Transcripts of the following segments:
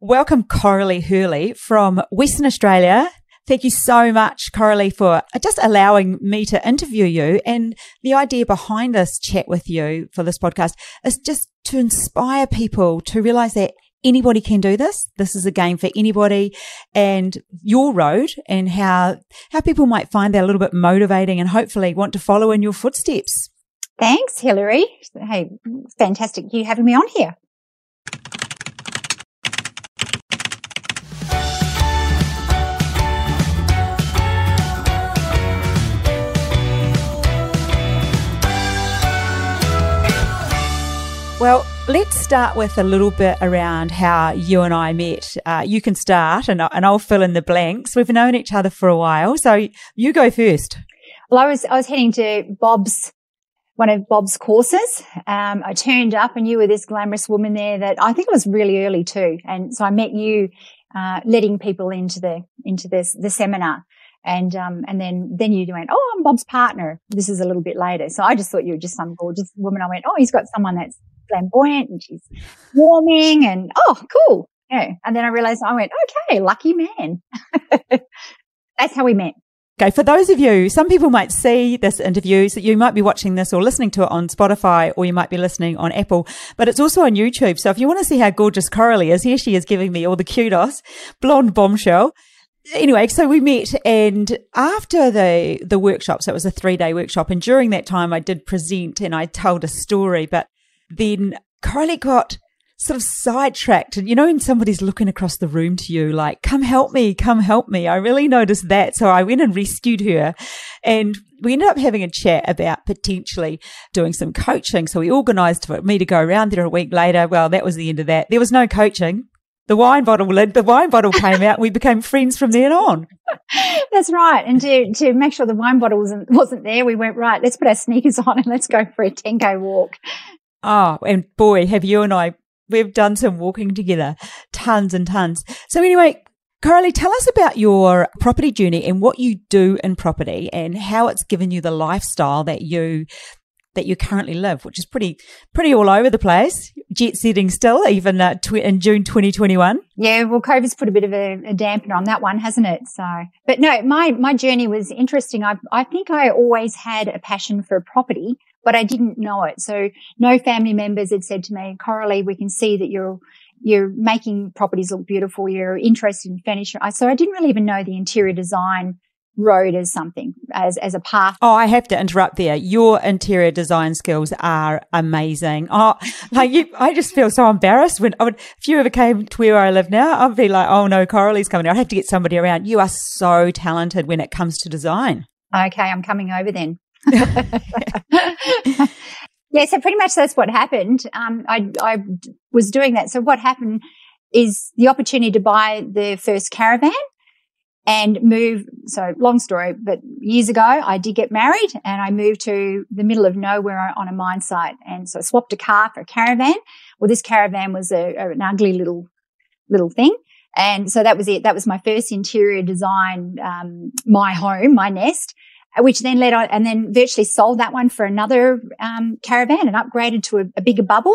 welcome Coralie Hurley from Western Australia. Thank you so much, Coralie, for just allowing me to interview you. And the idea behind this chat with you for this podcast is just to inspire people to realize that anybody can do this. This is a game for anybody and your road and how, how people might find that a little bit motivating and hopefully want to follow in your footsteps. Thanks, Hilary. Hey, fantastic you having me on here. Well, let's start with a little bit around how you and I met. Uh, you can start and, and I'll fill in the blanks. We've known each other for a while. So you go first. Well, I was, I was heading to Bob's, one of Bob's courses. Um, I turned up and you were this glamorous woman there that I think it was really early too. And so I met you, uh, letting people into the, into this, the seminar. And, um, and then, then you went, Oh, I'm Bob's partner. This is a little bit later. So I just thought you were just some gorgeous woman. I went, Oh, he's got someone that's flamboyant and she's warming and oh, cool. Yeah. And then I realized I went, okay, lucky man. That's how we met. Okay, for those of you, some people might see this interview, so you might be watching this or listening to it on Spotify, or you might be listening on Apple, but it's also on YouTube. So if you want to see how gorgeous Coralie is, here she is giving me all the kudos, blonde bombshell. Anyway, so we met and after the, the workshop, so it was a three day workshop. And during that time, I did present and I told a story, but then Coralie got sort of sidetracked. And you know, when somebody's looking across the room to you, like, come help me, come help me. I really noticed that. So I went and rescued her and we ended up having a chat about potentially doing some coaching. So we organized for me to go around there a week later. Well, that was the end of that. There was no coaching. The wine bottle lid, the wine bottle came out. we became friends from then on. That's right. And to, to make sure the wine bottle wasn't, wasn't there, we went, right, let's put our sneakers on and let's go for a 10k walk. Oh, and boy, have you and I, we've done some walking together, tons and tons. So anyway, Coralie, tell us about your property journey and what you do in property and how it's given you the lifestyle that you that you currently live, which is pretty pretty all over the place. Jet setting still, even uh, tw- in June 2021. Yeah, well, COVID's put a bit of a, a, dampener on that one, hasn't it? So, but no, my my journey was interesting. I I think I always had a passion for property but I didn't know it. So no family members had said to me, Coralie, we can see that you're you're making properties look beautiful. You're interested in furniture. So I didn't really even know the interior design road as something as as a path. Oh, I have to interrupt there. Your interior design skills are amazing. Oh, like you, I just feel so embarrassed when I would, if you ever came to where I live now, I'd be like, oh no, Coralie's coming. I'd have to get somebody around. You are so talented when it comes to design. Okay, I'm coming over then. yeah, so pretty much that's what happened. Um, I, I was doing that. So what happened is the opportunity to buy the first caravan and move. So long story, but years ago I did get married and I moved to the middle of nowhere on a mine site. And so I swapped a car for a caravan. Well, this caravan was a, an ugly little, little thing. And so that was it. That was my first interior design, um, my home, my nest which then led on and then virtually sold that one for another um, caravan and upgraded to a, a bigger bubble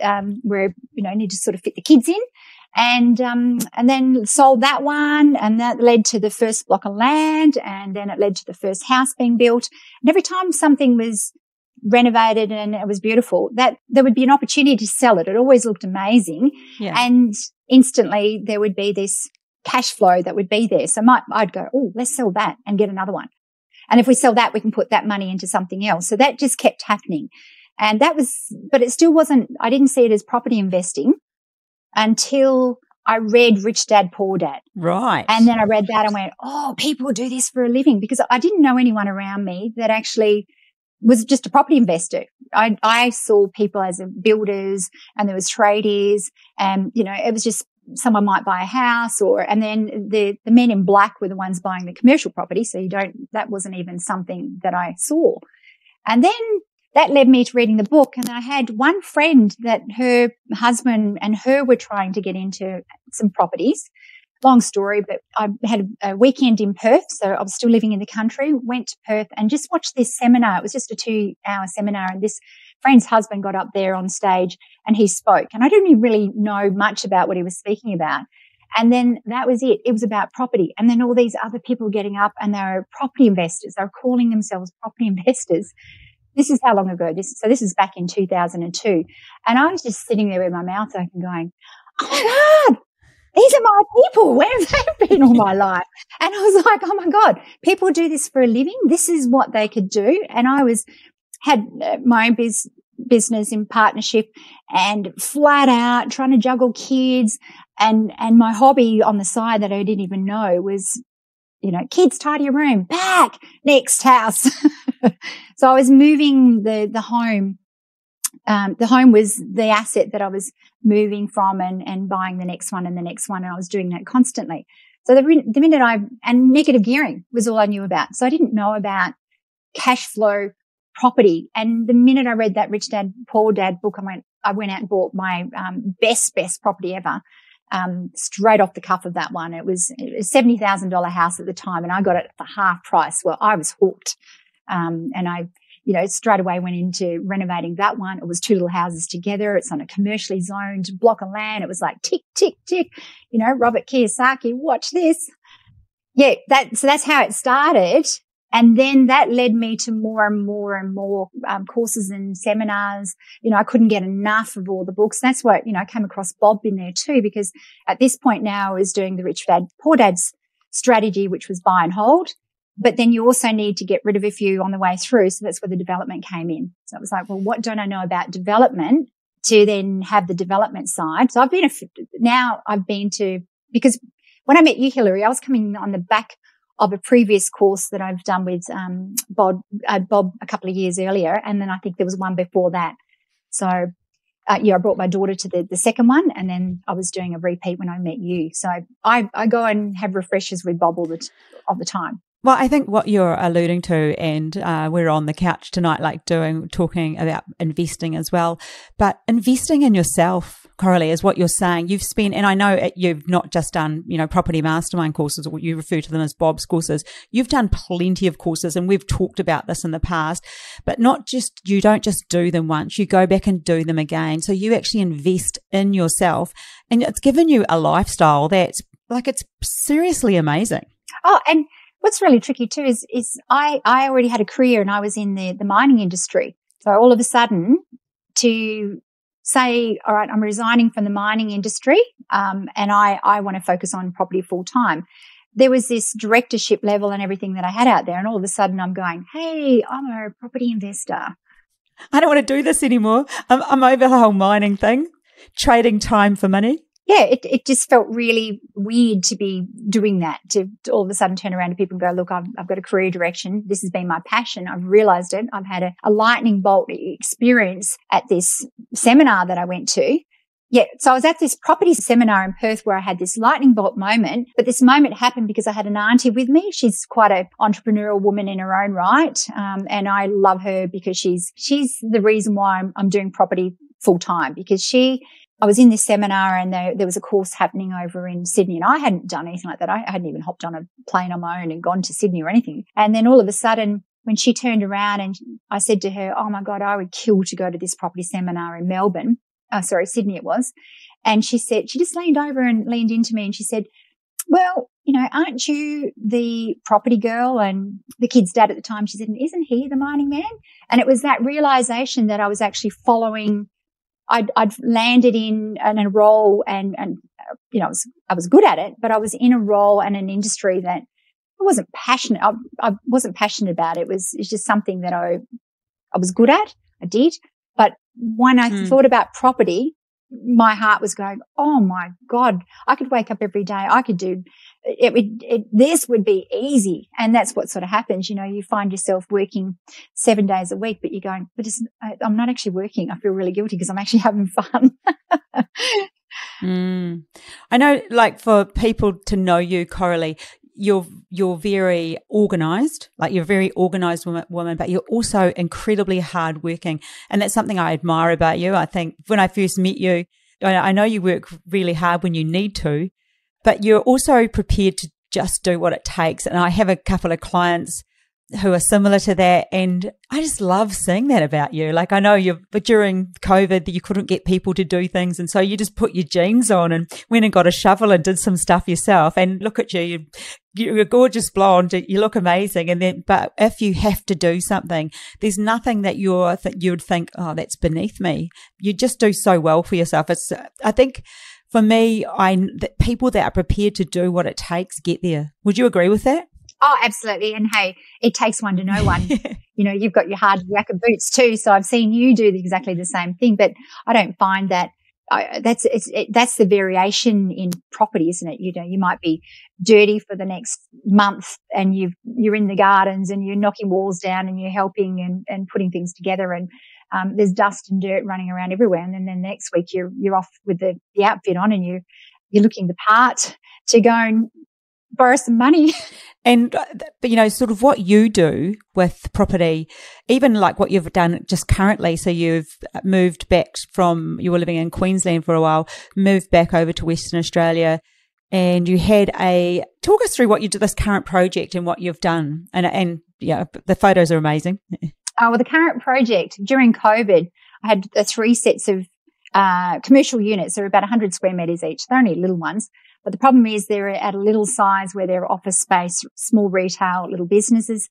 um, where you know need to sort of fit the kids in. And um, and then sold that one and that led to the first block of land and then it led to the first house being built. And every time something was renovated and it was beautiful that there would be an opportunity to sell it. It always looked amazing. Yeah. and instantly there would be this cash flow that would be there. So my, i'd go oh let's sell that and get another one and if we sell that, we can put that money into something else. So that just kept happening. And that was, but it still wasn't, I didn't see it as property investing until I read Rich Dad Poor Dad. Right. And then I read that and went, oh, people do this for a living because I didn't know anyone around me that actually was just a property investor. I, I saw people as builders and there was tradies and, you know, it was just someone might buy a house or, and then the, the men in black were the ones buying the commercial property. So you don't, that wasn't even something that I saw. And then that led me to reading the book. And I had one friend that her husband and her were trying to get into some properties. Long story, but I had a weekend in Perth. So I was still living in the country, went to Perth and just watched this seminar. It was just a two hour seminar and this friend's husband got up there on stage and he spoke. And I didn't really know much about what he was speaking about. And then that was it. It was about property. And then all these other people getting up and they're property investors. They're calling themselves property investors. This is how long ago this, so this is back in 2002. And I was just sitting there with my mouth open going, Oh my God, these are my people. Where have they been all my life? And I was like, Oh my God, people do this for a living. This is what they could do. And I was, had uh, my own biz, business in partnership and flat out trying to juggle kids and, and my hobby on the side that I didn't even know was, you know, kids tidy your room, back, next house. so I was moving the, the home. Um, the home was the asset that I was moving from and, and buying the next one and the next one. And I was doing that constantly. So the, the minute I, and negative gearing was all I knew about. So I didn't know about cash flow property. And the minute I read that Rich Dad, Poor Dad book, I went, I went out and bought my um, best, best property ever. Um, straight off the cuff of that one. It was, it was $70,000 house at the time and I got it for half price. Well, I was hooked. Um, and I, you know, straight away went into renovating that one. It was two little houses together. It's on a commercially zoned block of land. It was like tick, tick, tick. You know, Robert Kiyosaki, watch this. Yeah, that, so that's how it started. And then that led me to more and more and more um, courses and seminars. You know, I couldn't get enough of all the books. That's what, you know, I came across Bob in there too, because at this point now is doing the Rich Dad, Poor Dad's strategy, which was buy and hold. But then you also need to get rid of a few on the way through. So that's where the development came in. So it was like, well, what don't I know about development to then have the development side? So I've been a, now I've been to, because when I met you, Hillary, I was coming on the back of a previous course that I've done with um, Bob, uh, Bob a couple of years earlier, and then I think there was one before that. So, uh, yeah, I brought my daughter to the, the second one, and then I was doing a repeat when I met you. So I, I go and have refreshers with Bob all the t- all the time. Well, I think what you're alluding to, and uh, we're on the couch tonight, like doing, talking about investing as well, but investing in yourself, Coralie, is what you're saying. You've spent, and I know you've not just done, you know, property mastermind courses, or you refer to them as Bob's courses. You've done plenty of courses, and we've talked about this in the past, but not just, you don't just do them once, you go back and do them again. So you actually invest in yourself, and it's given you a lifestyle that's like, it's seriously amazing. Oh, and what's really tricky too is, is I, I already had a career and I was in the, the mining industry. So all of a sudden to say, all right, I'm resigning from the mining industry, um, and I, I want to focus on property full time. There was this directorship level and everything that I had out there. And all of a sudden I'm going, Hey, I'm a property investor. I don't want to do this anymore. I'm, I'm over the whole mining thing, trading time for money yeah, it, it just felt really weird to be doing that, to, to, all of a sudden turn around to people and go, look, I've, I've got a career direction. This has been my passion. I've realized it. I've had a, a lightning bolt experience at this seminar that I went to. Yeah. So I was at this property seminar in Perth where I had this lightning bolt moment, but this moment happened because I had an auntie with me. She's quite an entrepreneurial woman in her own right. Um, and I love her because she's, she's the reason why I'm, I'm doing property full time because she I was in this seminar and there, there, was a course happening over in Sydney and I hadn't done anything like that. I hadn't even hopped on a plane on my own and gone to Sydney or anything. And then all of a sudden, when she turned around and I said to her, Oh my God, I would kill to go to this property seminar in Melbourne. Oh, sorry, Sydney it was. And she said, she just leaned over and leaned into me and she said, well, you know, aren't you the property girl and the kid's dad at the time? She said, isn't he the mining man? And it was that realization that I was actually following I'd, I'd landed in, in a role and, and, you know, I was, I was good at it, but I was in a role and an industry that I wasn't passionate. I, I wasn't passionate about. It it was, it's just something that I, I was good at. I did. But when I mm. thought about property, my heart was going, Oh my God, I could wake up every day. I could do it would, it, this would be easy. And that's what sort of happens. You know, you find yourself working seven days a week, but you're going, but I, I'm not actually working. I feel really guilty because I'm actually having fun. mm. I know, like for people to know you, Coralie, you're you're very organized like you're a very organized woman, woman, but you're also incredibly hardworking and that's something i admire about you i think when i first met you i know you work really hard when you need to but you're also prepared to just do what it takes. And I have a couple of clients who are similar to that. And I just love seeing that about you. Like I know you, but during COVID, you couldn't get people to do things. And so you just put your jeans on and went and got a shovel and did some stuff yourself. And look at you. you you're a gorgeous blonde. You look amazing. And then, but if you have to do something, there's nothing that you're, that you would think, oh, that's beneath me. You just do so well for yourself. It's, I think for me, I, that people that are prepared to do what it takes get there. Would you agree with that? Oh, absolutely. And hey, it takes one to know one. you know, you've got your hard yakka boots too. So I've seen you do exactly the same thing, but I don't find that I, that's it, that's the variation in property, isn't it? You know, you might be dirty for the next month, and you you're in the gardens and you're knocking walls down and you're helping and, and putting things together, and um, there's dust and dirt running around everywhere. And then, then next week you're you're off with the, the outfit on and you you're looking the part to go and borrow some money. And, uh, but you know, sort of what you do with property, even like what you've done just currently. So you've moved back from, you were living in Queensland for a while, moved back over to Western Australia and you had a, talk us through what you did, this current project and what you've done. And, and yeah, the photos are amazing. Oh, well, the current project during COVID, I had three sets of uh, commercial units. They're about 100 square meters each. They're only little ones. But the problem is they're at a little size where they're office space, small retail, little businesses,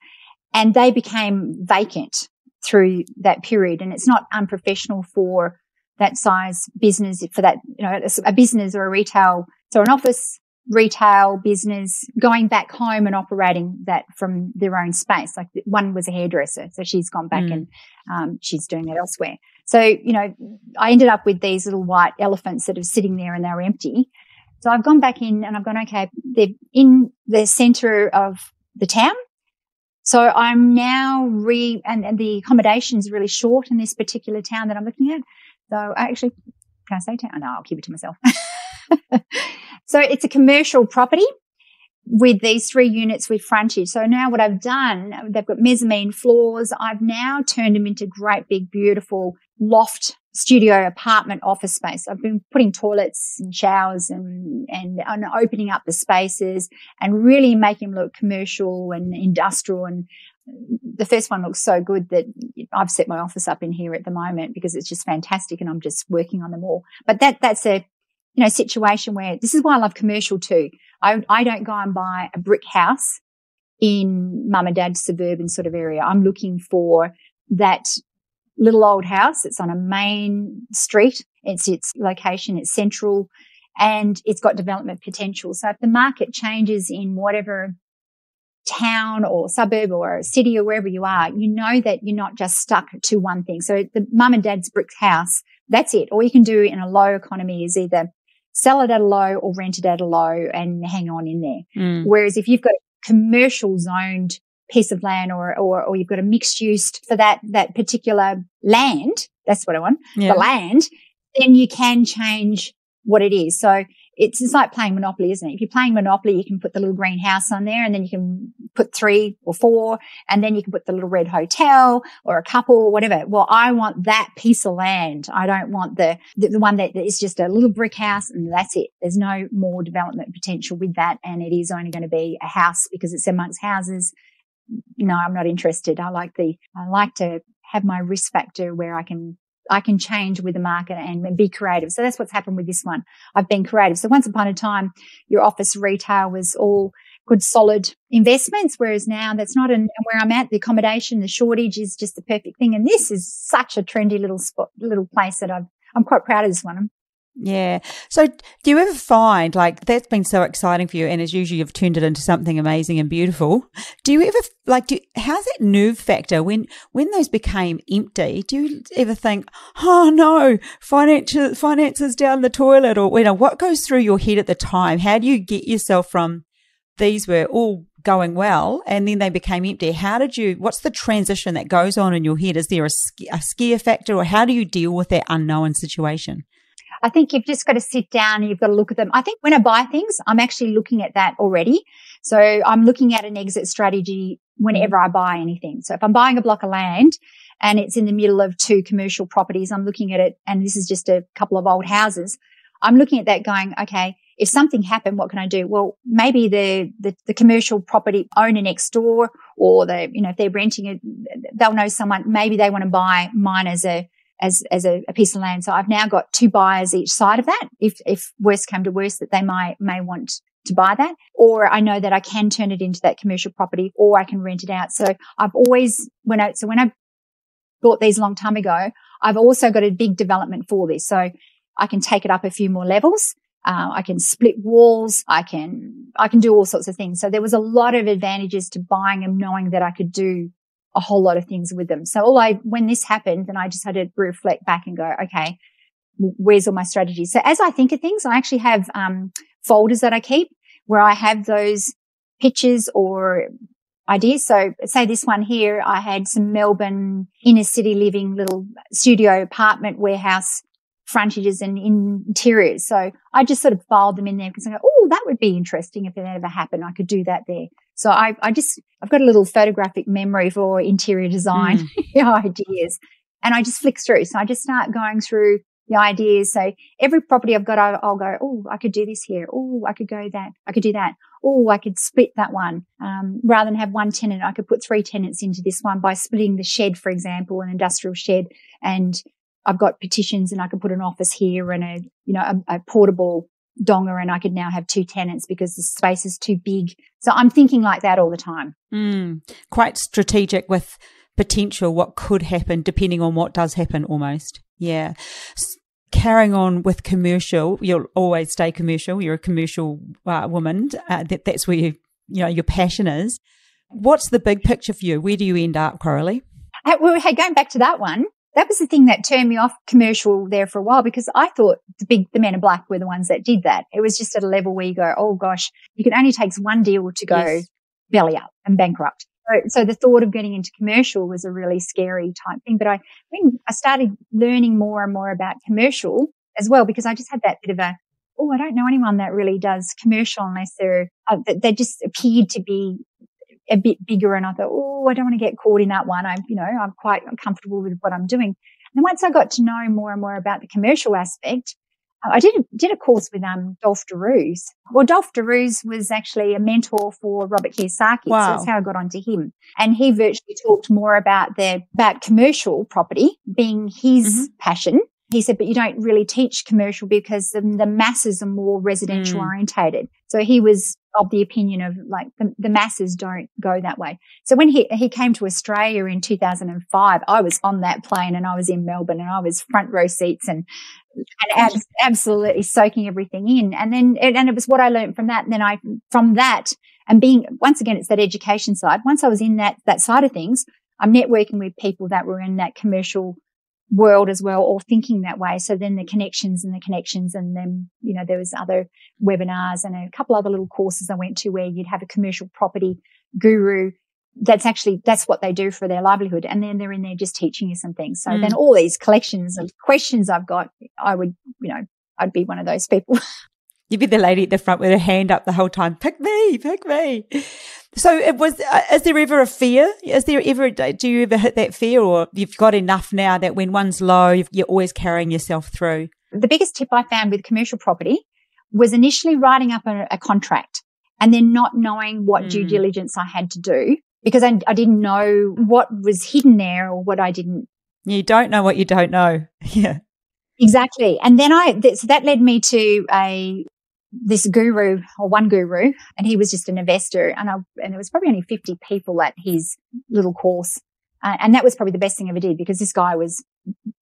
and they became vacant through that period. And it's not unprofessional for that size business, for that, you know, a business or a retail. So an office retail business going back home and operating that from their own space. Like one was a hairdresser. So she's gone back mm. and um, she's doing that elsewhere. So, you know, I ended up with these little white elephants that are sitting there and they're empty. So I've gone back in and I've gone, okay, they're in the center of the town. So I'm now re, and, and the accommodation is really short in this particular town that I'm looking at. So actually, can I say town? No, I'll keep it to myself. so it's a commercial property with these three units with frontage. So now what I've done, they've got mezzanine floors. I've now turned them into great big, beautiful loft studio apartment office space. I've been putting toilets and showers and, and, and opening up the spaces and really making them look commercial and industrial. And the first one looks so good that I've set my office up in here at the moment because it's just fantastic and I'm just working on them all. But that, that's a, you know, situation where this is why I love commercial too. I, I don't go and buy a brick house in mum and dad's suburban sort of area. I'm looking for that little old house. It's on a main street. It's its location. It's central and it's got development potential. So if the market changes in whatever town or suburb or city or wherever you are, you know that you're not just stuck to one thing. So the mum and dad's brick house, that's it. All you can do in a low economy is either sell it at a low or rent it at a low and hang on in there. Mm. Whereas if you've got a commercial zoned piece of land or, or, or you've got a mixed use for that, that particular land, that's what I want, yeah. the land, then you can change what it is. So it's just like playing Monopoly, isn't it? If you're playing Monopoly, you can put the little green house on there and then you can put three or four and then you can put the little red hotel or a couple or whatever. Well, I want that piece of land. I don't want the, the, the one that is just a little brick house and that's it. There's no more development potential with that. And it is only going to be a house because it's amongst houses. No, I'm not interested. I like the, I like to have my risk factor where I can I can change with the market and be creative. So that's what's happened with this one. I've been creative. So once upon a time, your office retail was all good, solid investments, whereas now that's not. And where I'm at, the accommodation, the shortage is just the perfect thing. And this is such a trendy little spot, little place that I've, I'm quite proud of this one. Yeah. So do you ever find like that's been so exciting for you and as usual you've turned it into something amazing and beautiful. Do you ever like do how's that nerve factor when when those became empty? Do you ever think, "Oh no, finances finances down the toilet" or you know, what goes through your head at the time? How do you get yourself from these were all going well and then they became empty. How did you, what's the transition that goes on in your head? Is there a, a scare factor or how do you deal with that unknown situation? I think you've just got to sit down and you've got to look at them. I think when I buy things, I'm actually looking at that already. So I'm looking at an exit strategy whenever I buy anything. So if I'm buying a block of land and it's in the middle of two commercial properties, I'm looking at it and this is just a couple of old houses. I'm looking at that going, okay, if something happened, what can I do? Well, maybe the, the, the commercial property owner next door or the, you know, if they're renting it, they'll know someone, maybe they want to buy mine as a, as, as a, a, piece of land. So I've now got two buyers each side of that. If, if worst come to worst that they might, may want to buy that, or I know that I can turn it into that commercial property or I can rent it out. So I've always, when I, so when I bought these a long time ago, I've also got a big development for this. So I can take it up a few more levels. Uh, I can split walls. I can, I can do all sorts of things. So there was a lot of advantages to buying and knowing that I could do a whole lot of things with them. So all I, when this happened, then I just had to reflect back and go, okay, where's all my strategies? So as I think of things, I actually have, um, folders that I keep where I have those pictures or ideas. So say this one here, I had some Melbourne inner city living little studio apartment warehouse frontages and interiors. So I just sort of filed them in there because I go, oh, that would be interesting if it ever happened. I could do that there. So I, I just, I've got a little photographic memory for interior design mm. ideas and I just flick through. So I just start going through the ideas. So every property I've got, I'll, I'll go, oh, I could do this here. Oh, I could go that. I could do that. Oh, I could split that one. Um, rather than have one tenant, I could put three tenants into this one by splitting the shed, for example, an industrial shed and I've got petitions and I could put an office here and a, you know, a, a portable donga and I could now have two tenants because the space is too big. So I'm thinking like that all the time. Mm, quite strategic with potential what could happen depending on what does happen almost. Yeah. Carrying on with commercial, you'll always stay commercial. You're a commercial uh, woman. Uh, that, that's where you, you know, your passion is. What's the big picture for you? Where do you end up, Coralie? Uh, well, hey, going back to that one, that was the thing that turned me off commercial there for a while because I thought the big, the men in black were the ones that did that. It was just at a level where you go, oh gosh, you can only takes one deal to go yes. belly up and bankrupt. So, so, the thought of getting into commercial was a really scary type thing. But I, when I started learning more and more about commercial as well, because I just had that bit of a, oh, I don't know anyone that really does commercial unless they're, uh, they just appeared to be a bit bigger and I thought, oh, I don't want to get caught in that one. I'm, you know, I'm quite comfortable with what I'm doing. And once I got to know more and more about the commercial aspect, uh, I did a, did a course with um, Dolf de Roos. Well, Dolf de Roos was actually a mentor for Robert Kiyosaki, wow. so that's how I got onto him. And he virtually talked more about the about commercial property being his mm-hmm. passion he said, but you don't really teach commercial because the, the masses are more residential mm. orientated. So he was of the opinion of like the, the, masses don't go that way. So when he, he came to Australia in 2005, I was on that plane and I was in Melbourne and I was front row seats and, and ab- absolutely soaking everything in. And then, and it was what I learned from that. And then I, from that and being, once again, it's that education side. Once I was in that, that side of things, I'm networking with people that were in that commercial world as well or thinking that way. So then the connections and the connections and then, you know, there was other webinars and a couple other little courses I went to where you'd have a commercial property guru. That's actually, that's what they do for their livelihood. And then they're in there just teaching you some things. So mm. then all these collections of questions I've got, I would, you know, I'd be one of those people. You'd be the lady at the front with her hand up the whole time. Pick me, pick me. So it was, uh, is there ever a fear? Is there ever, do you ever hit that fear or you've got enough now that when one's low, you're always carrying yourself through? The biggest tip I found with commercial property was initially writing up a, a contract and then not knowing what mm. due diligence I had to do because I, I didn't know what was hidden there or what I didn't. You don't know what you don't know. Yeah. Exactly. And then I, th- so that led me to a this guru or one guru and he was just an investor and I, and there was probably only 50 people at his little course. Uh, and that was probably the best thing I ever did because this guy was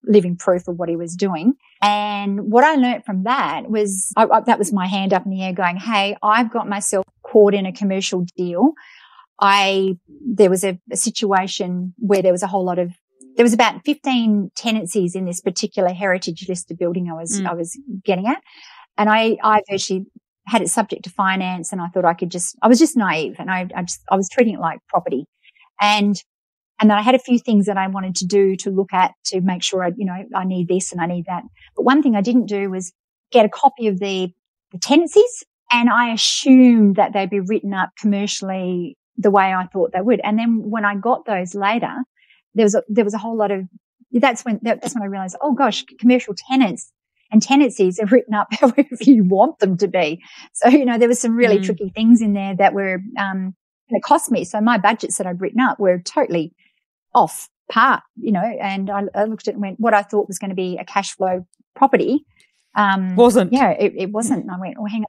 living proof of what he was doing. And what I learned from that was I, I, that was my hand up in the air going, Hey, I've got myself caught in a commercial deal. I, there was a, a situation where there was a whole lot of there was about 15 tenancies in this particular heritage listed building I was, mm. I was getting at. And I, I virtually had it subject to finance and I thought I could just, I was just naive and I, I just, I was treating it like property. And, and then I had a few things that I wanted to do to look at to make sure I, you know, I need this and I need that. But one thing I didn't do was get a copy of the, the tenancies and I assumed that they'd be written up commercially the way I thought they would. And then when I got those later, there was a, there was a whole lot of, that's when, that's when I realized, oh gosh, commercial tenants And tenancies are written up however you want them to be. So, you know, there were some really mm. tricky things in there that were, um, it cost me. So my budgets that I'd written up were totally off part, you know, and I, I looked at it and went, what I thought was going to be a cash flow property. Um, wasn't. Yeah, it, it wasn't. And I went, oh, hang on.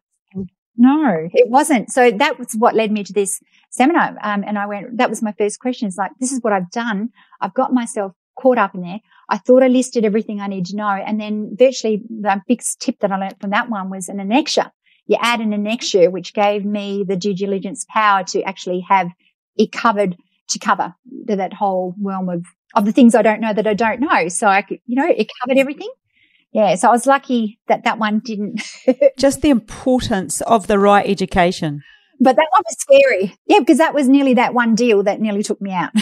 No, it wasn't. So that was what led me to this seminar. Um, and I went, that was my first question. It's like, this is what I've done. I've got myself caught up in there. I thought I listed everything I need to know. And then virtually the big tip that I learned from that one was an annexure. You add an annexure, which gave me the due diligence power to actually have it covered to cover that whole realm of, of the things I don't know that I don't know. So I could, you know, it covered everything. Yeah. So I was lucky that that one didn't. Just the importance of the right education. But that one was scary. Yeah. Because that was nearly that one deal that nearly took me out.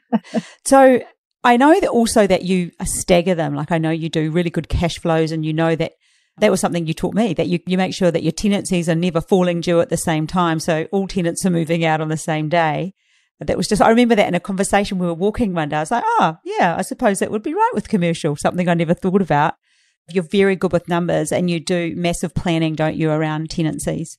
so I know that also that you stagger them. Like I know you do really good cash flows and you know that that was something you taught me that you, you make sure that your tenancies are never falling due at the same time. So all tenants are moving out on the same day. That was just, I remember that in a conversation we were walking one day. I was like, oh, yeah, I suppose that would be right with commercial, something I never thought about. You're very good with numbers and you do massive planning, don't you, around tenancies?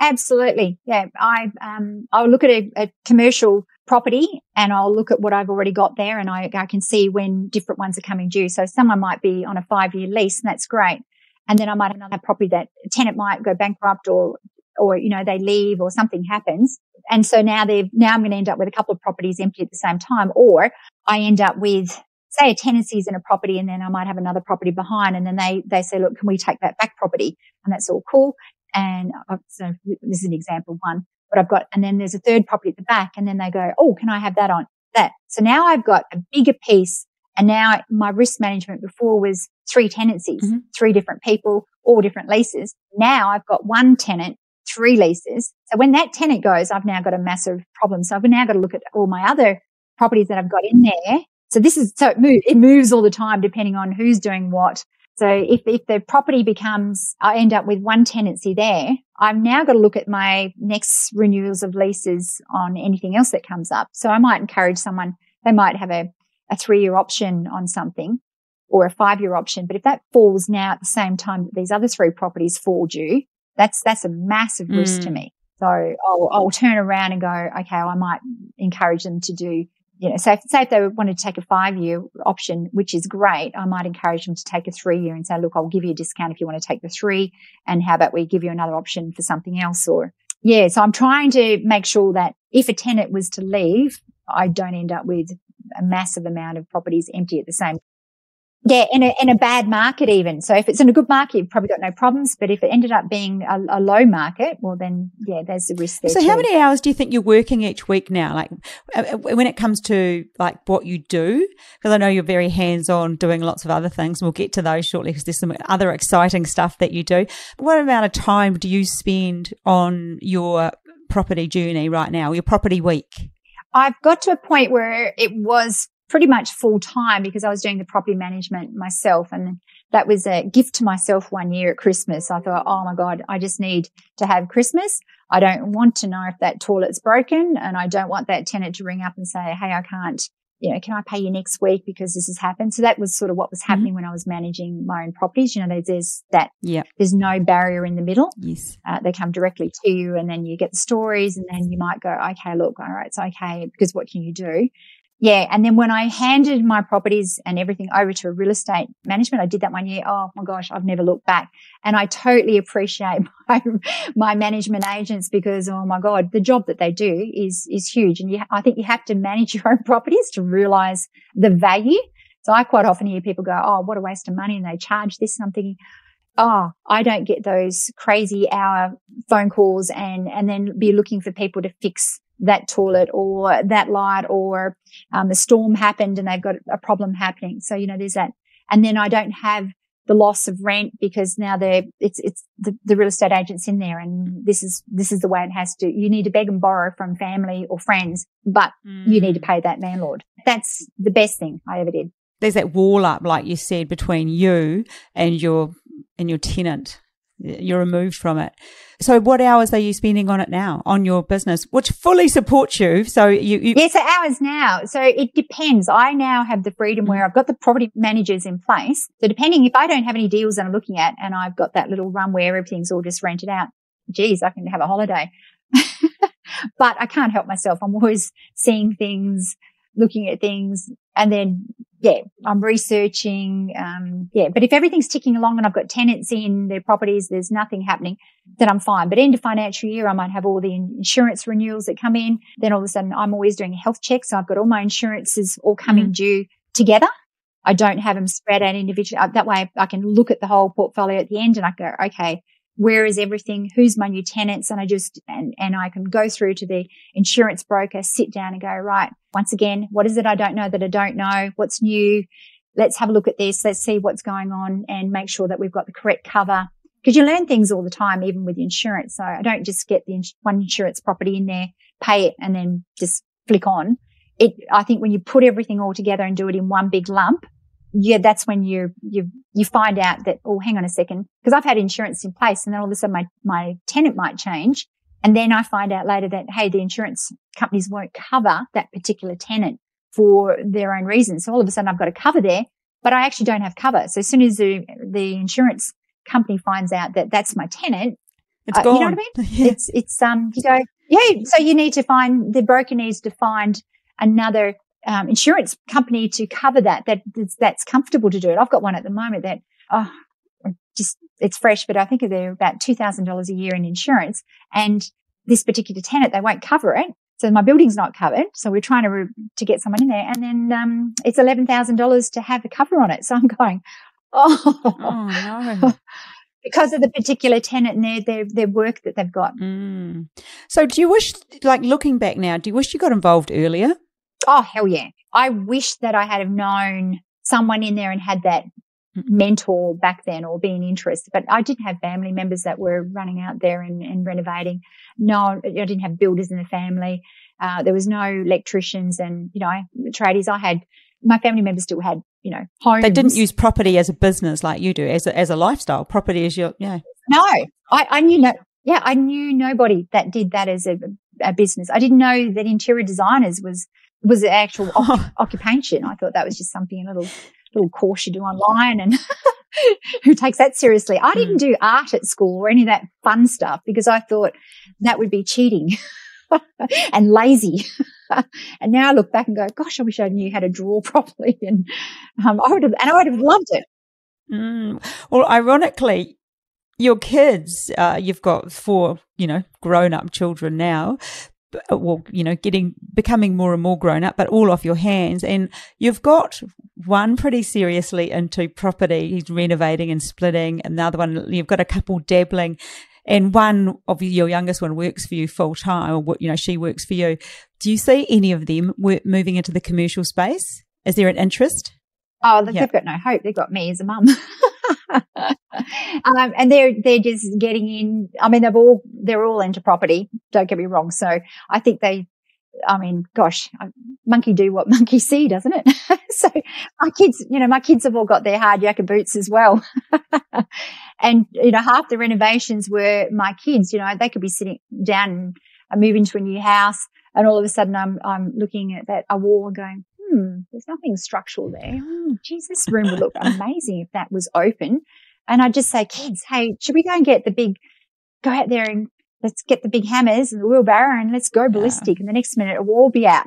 Absolutely. Yeah. I, um, I'll look at a, a commercial property and I'll look at what I've already got there and I, I can see when different ones are coming due. So someone might be on a five year lease and that's great. And then I might have another property that a tenant might go bankrupt or, or, you know, they leave or something happens. And so now they've, now I'm going to end up with a couple of properties empty at the same time, or I end up with, say a tenancies in a property and then I might have another property behind and then they, they say, look, can we take that back property? And that's all cool. And uh, so this is an example one, but I've got, and then there's a third property at the back and then they go, Oh, can I have that on that? So now I've got a bigger piece and now my risk management before was three tenancies, mm-hmm. three different people, all different leases. Now I've got one tenant, three leases. So when that tenant goes, I've now got a massive problem. So I've now got to look at all my other properties that I've got in there. So this is, so it, move, it moves all the time depending on who's doing what. So if, if the property becomes, I end up with one tenancy there, I've now got to look at my next renewals of leases on anything else that comes up. So I might encourage someone, they might have a, a three year option on something or a five year option. But if that falls now at the same time that these other three properties fall due, that's, that's a massive risk mm. to me. So I'll, I'll turn around and go, okay, I might encourage them to do, you know, say, say if they wanted to take a five year option, which is great, I might encourage them to take a three year and say, look, I'll give you a discount if you want to take the three. And how about we give you another option for something else? Or yeah, so I'm trying to make sure that if a tenant was to leave, I don't end up with a massive amount of properties empty at the same yeah, in a in a bad market even. So if it's in a good market, you've probably got no problems. But if it ended up being a, a low market, well then yeah, there's the risk there. So too. how many hours do you think you're working each week now? Like uh, uh, when it comes to like what you do, because I know you're very hands on doing lots of other things. We'll get to those shortly because there's some other exciting stuff that you do. What amount of time do you spend on your property journey right now? Your property week? I've got to a point where it was pretty much full time because I was doing the property management myself. And that was a gift to myself one year at Christmas. I thought, oh my God, I just need to have Christmas. I don't want to know if that toilet's broken and I don't want that tenant to ring up and say, Hey, I can't, you know, can I pay you next week because this has happened? So that was sort of what was happening mm-hmm. when I was managing my own properties. You know, there's, there's that, yeah, there's no barrier in the middle. Yes. Uh, they come directly to you and then you get the stories and then you might go, okay, look, all right, it's okay because what can you do? Yeah. And then when I handed my properties and everything over to a real estate management, I did that one year. Oh my gosh, I've never looked back. And I totally appreciate my, my management agents because, oh my God, the job that they do is, is huge. And you, I think you have to manage your own properties to realize the value. So I quite often hear people go, Oh, what a waste of money. And they charge this something. Oh, I don't get those crazy hour phone calls and, and then be looking for people to fix that toilet or that light or um, the storm happened and they've got a problem happening. So, you know, there's that. And then I don't have the loss of rent because now they're, it's, it's the, the real estate agents in there and this is, this is the way it has to, you need to beg and borrow from family or friends, but mm. you need to mm. pay that landlord. That's the best thing I ever did. There's that wall up, like you said, between you and your, and your tenant You're removed from it. So what hours are you spending on it now on your business, which fully supports you? So you, you yeah, so hours now. So it depends. I now have the freedom where mm-hmm. I've got the property managers in place. So depending if I don't have any deals that I'm looking at and I've got that little run where everything's all just rented out, geez, I can have a holiday. but I can't help myself. I'm always seeing things, looking at things, and then yeah, I'm researching. Um, yeah, but if everything's ticking along and I've got tenants in their properties, there's nothing happening, then I'm fine. But end of financial year, I might have all the insurance renewals that come in. Then all of a sudden, I'm always doing a health check, so I've got all my insurances all coming mm-hmm. due together. I don't have them spread out individually. That way, I can look at the whole portfolio at the end and I go, okay, where is everything? Who's my new tenants? And I just, and, and I can go through to the insurance broker, sit down and go, right, once again, what is it I don't know that I don't know? What's new? Let's have a look at this. Let's see what's going on and make sure that we've got the correct cover. Because you learn things all the time, even with insurance. So I don't just get the ins- one insurance property in there, pay it and then just flick on. It, I think when you put everything all together and do it in one big lump, yeah, that's when you you you find out that oh, hang on a second, because I've had insurance in place, and then all of a sudden my my tenant might change, and then I find out later that hey, the insurance companies won't cover that particular tenant for their own reasons. So all of a sudden I've got a cover there, but I actually don't have cover. So as soon as the the insurance company finds out that that's my tenant, it's uh, gone. You know what I mean? yeah. It's it's um you go yeah. So you need to find the broker needs to find another um, insurance company to cover that, that that's comfortable to do it. I've got one at the moment that, oh, just, it's fresh, but I think they're about $2,000 a year in insurance. And this particular tenant, they won't cover it. So my building's not covered. So we're trying to, re- to get someone in there. And then, um, it's $11,000 to have a cover on it. So I'm going, oh, oh no. because of the particular tenant and their, their, their work that they've got. Mm. So do you wish, like looking back now, do you wish you got involved earlier? Oh, hell yeah. I wish that I had have known someone in there and had that mentor back then or been interested. But I didn't have family members that were running out there and, and renovating. No, I didn't have builders in the family. Uh, there was no electricians and, you know, tradies. I had, my family members still had, you know, homes. They didn't use property as a business like you do, as a, as a lifestyle. Property is your, yeah. No, I, I knew no, yeah, I knew nobody that did that as a, a business. I didn't know that interior designers was was an actual occupation. I thought that was just something, a little, little course you do online and who takes that seriously. I didn't hmm. do art at school or any of that fun stuff because I thought that would be cheating and lazy. and now I look back and go, gosh, I wish I knew how to draw properly. And um, I would have, and I would have loved it. Mm. Well, ironically, your kids, uh, you've got four, you know, grown up children now, Uh, well, you know, getting, becoming more and more grown up, but all off your hands. And you've got one pretty seriously into property. He's renovating and splitting. And the other one, you've got a couple dabbling. And one of your youngest one works for you full time, or, you know, she works for you. Do you see any of them moving into the commercial space? Is there an interest? Oh, they've got no hope. They've got me as a mum. um, and they're they're just getting in. I mean, they've all they're all into property. Don't get me wrong. So I think they. I mean, gosh, monkey do what monkey see, doesn't it? so my kids, you know, my kids have all got their hard yakka boots as well. and, you know, half the renovations were my kids, you know, they could be sitting down and move into a new house. And all of a sudden I'm, I'm looking at that, a wall and going, hmm, there's nothing structural there. Oh, geez, this room would look amazing if that was open. And I just say, kids, hey, should we go and get the big, go out there and let's get the big hammers and the wheelbarrow and let's go ballistic. Yeah. And the next minute a wall be out.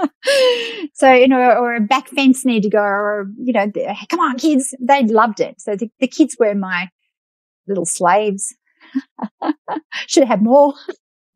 so, you know, or a back fence need to go or, you know, hey, come on, kids. They loved it. So the, the kids were my little slaves. Should have had more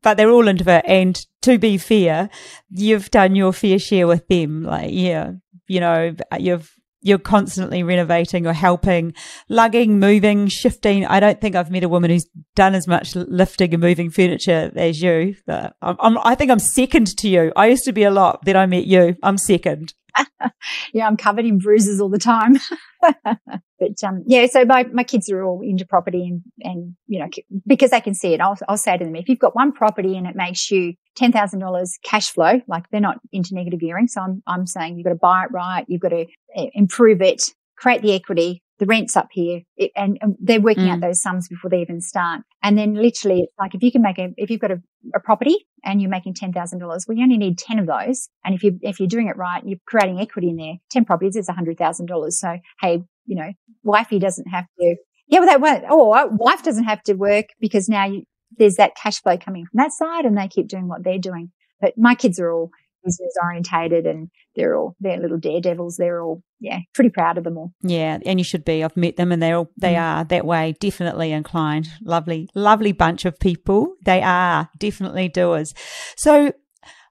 but they're all into it. And to be fair, you've done your fair share with them. Like, yeah, you know, you've, you're constantly renovating or helping, lugging, moving, shifting. I don't think I've met a woman who's done as much lifting and moving furniture as you. I'm, I'm, I think I'm second to you. I used to be a lot. Then I met you. I'm second. yeah, I'm covered in bruises all the time. but um, yeah, so my, my kids are all into property and, and, you know, because they can see it, I'll, I'll say to them, if you've got one property and it makes you $10,000 cash flow, like they're not into negative gearing. So I'm, I'm saying you've got to buy it right. You've got to eh, improve it, create the equity, the rent's up here. It, and, and, they're working Mm. out those sums before they even start. And then literally it's like if you can make a, if you've got a, a property and you're making $10,000, well, you only need 10 of those. And if you, if you're doing it right, you're creating equity in there. 10 properties is $100,000. So, hey, you know, wifey doesn't have to, yeah, well, that won't, or wife doesn't have to work because now you, there's that cash flow coming from that side and they keep doing what they're doing. But my kids are all business orientated and they're all, they're little daredevils. They're all, yeah, pretty proud of them all. Yeah, and you should be. I've met them and they're all, they Mm. are that way, definitely inclined. Lovely, lovely bunch of people. They are definitely doers. So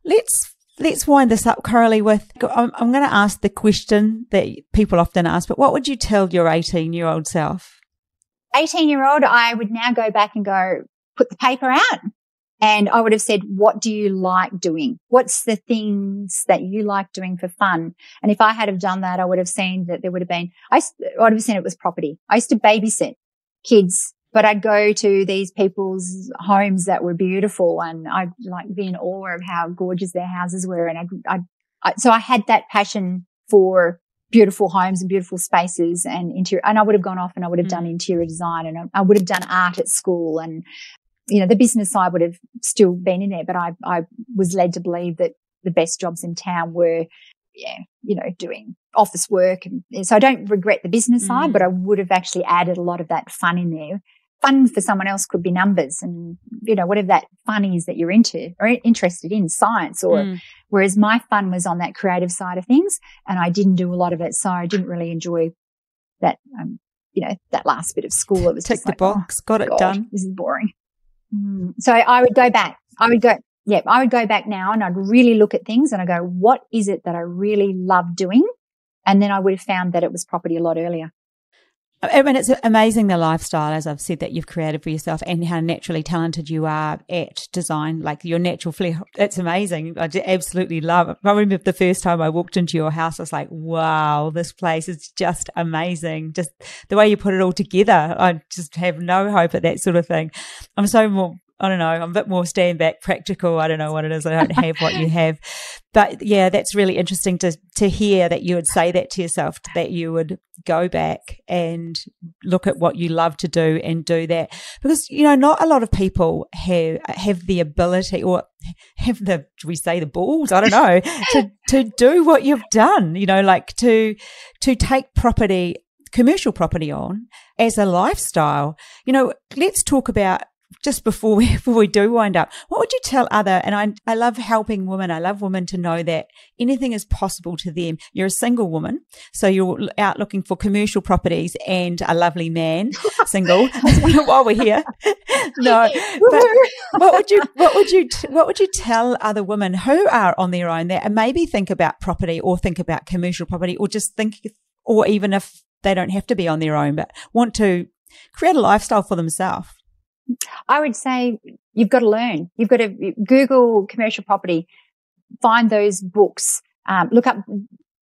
let's let's wind this up, Coralie, with I'm, I'm going to ask the question that people often ask, but what would you tell your 18 year old self? 18 year old, I would now go back and go put the paper out. And I would have said, what do you like doing? What's the things that you like doing for fun? And if I had have done that, I would have seen that there would have been, I would have seen it was property. I used to babysit kids, but I'd go to these people's homes that were beautiful and I'd like be in awe of how gorgeous their houses were. And I'd, I'd, I, so I had that passion for beautiful homes and beautiful spaces and interior. And I would have gone off and I would have Mm. done interior design and I, I would have done art at school and, you know, the business side would have still been in there, but I, I was led to believe that the best jobs in town were, yeah, you know, doing office work. And so I don't regret the business Mm. side, but I would have actually added a lot of that fun in there. Fun for someone else could be numbers and, you know, whatever that fun is that you're into or interested in science or, Mm. whereas my fun was on that creative side of things and I didn't do a lot of it. So I didn't really enjoy that, um, you know, that last bit of school. It was Tick just the like, oh, box, got it God, done. This is boring. Mm. So I would go back. I would go, yeah, I would go back now and I'd really look at things and I go, what is it that I really love doing? And then I would have found that it was property a lot earlier. I mean, it's amazing the lifestyle, as I've said, that you've created for yourself and how naturally talented you are at design, like your natural flair. It's amazing. I absolutely love it. I remember the first time I walked into your house, I was like, wow, this place is just amazing. Just the way you put it all together. I just have no hope at that sort of thing. I'm so more, I don't know, I'm a bit more stand back practical. I don't know what it is. I don't have what you have. But yeah, that's really interesting to, to hear that you would say that to yourself, that you would go back and look at what you love to do and do that. Because, you know, not a lot of people have, have the ability or have the, we say the balls? I don't know, to, to do what you've done, you know, like to, to take property, commercial property on as a lifestyle. You know, let's talk about just before we before we do wind up, what would you tell other? And I I love helping women. I love women to know that anything is possible to them. You're a single woman, so you're out looking for commercial properties and a lovely man, single. while we're here, no. But what would you what would you what would you tell other women who are on their own there and maybe think about property or think about commercial property or just think or even if they don't have to be on their own but want to create a lifestyle for themselves? I would say you've got to learn. You've got to Google commercial property, find those books, um, look up,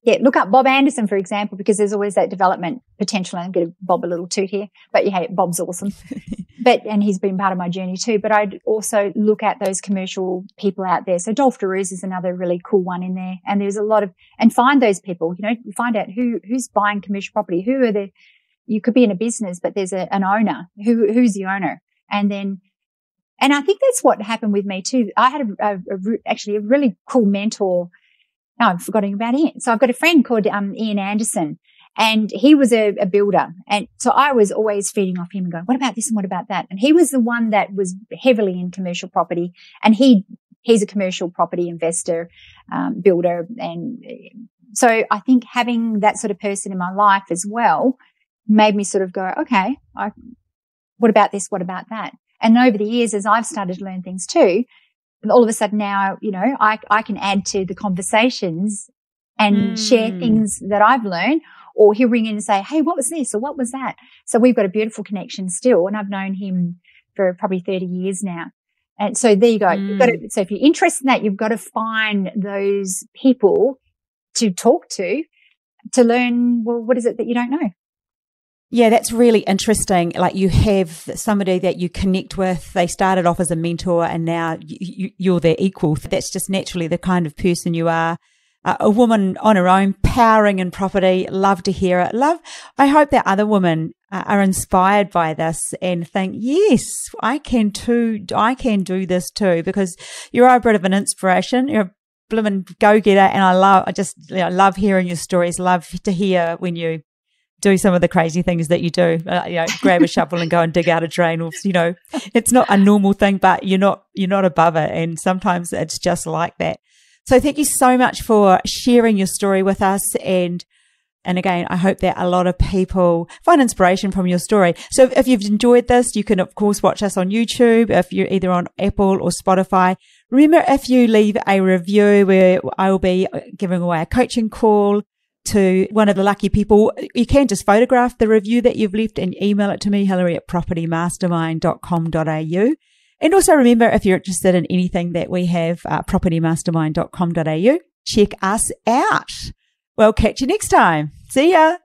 yeah, look up Bob Anderson, for example, because there's always that development potential. I'm going to Bob a little toot here, but yeah, Bob's awesome. but, and he's been part of my journey too, but I'd also look at those commercial people out there. So Dolf de Roos is another really cool one in there. And there's a lot of, and find those people, you know, find out who, who's buying commercial property, who are the, you could be in a business, but there's a, an owner. Who, who's the owner? And then, and I think that's what happened with me too. I had a, a, a actually a really cool mentor. No, I'm forgetting about Ian. So I've got a friend called um, Ian Anderson and he was a, a builder. And so I was always feeding off him and going, what about this and what about that? And he was the one that was heavily in commercial property and he, he's a commercial property investor, um, builder. And so I think having that sort of person in my life as well made me sort of go, okay, I, what about this? What about that? And over the years, as I've started to learn things too, all of a sudden now, you know, I, I can add to the conversations and Mm. share things that I've learned. Or he'll ring in and say, Hey, what was this? Or what was that? So we've got a beautiful connection still. And I've known him for probably 30 years now. And so there you go. You've got to, so if you're interested in that, you've got to find those people to talk to, to learn, well, what is it that you don't know? Yeah, that's really interesting. Like you have somebody that you connect with. They started off as a mentor and now you, you, you're their equal. That's just naturally the kind of person you are. uh, a woman on her own, powering in property. Love to hear it. Love. I hope that other women uh, are inspired by this and think, yes, I can too. I can do this too because you're a bit of an inspiration. You're a blooming go getter. And I love, I just you know, love hearing your stories. Love to hear when you do some of the crazy things that you do. Uh, you know, grab a shovel and go and dig out a drain. Or you know, it's not a normal thing, but you're not you're not above it. And sometimes it's just like that. So thank you so much for sharing your story with us and. And again, I hope that a lot of people find inspiration from your story. So if you've enjoyed this, you can of course watch us on YouTube if you're either on Apple or Spotify. Remember, if you leave a review where I will be giving away a coaching call to one of the lucky people, you can just photograph the review that you've left and email it to me, Hillary at propertymastermind.com.au. And also remember, if you're interested in anything that we have, uh, propertymastermind.com.au, check us out. Well, catch you next time. See ya.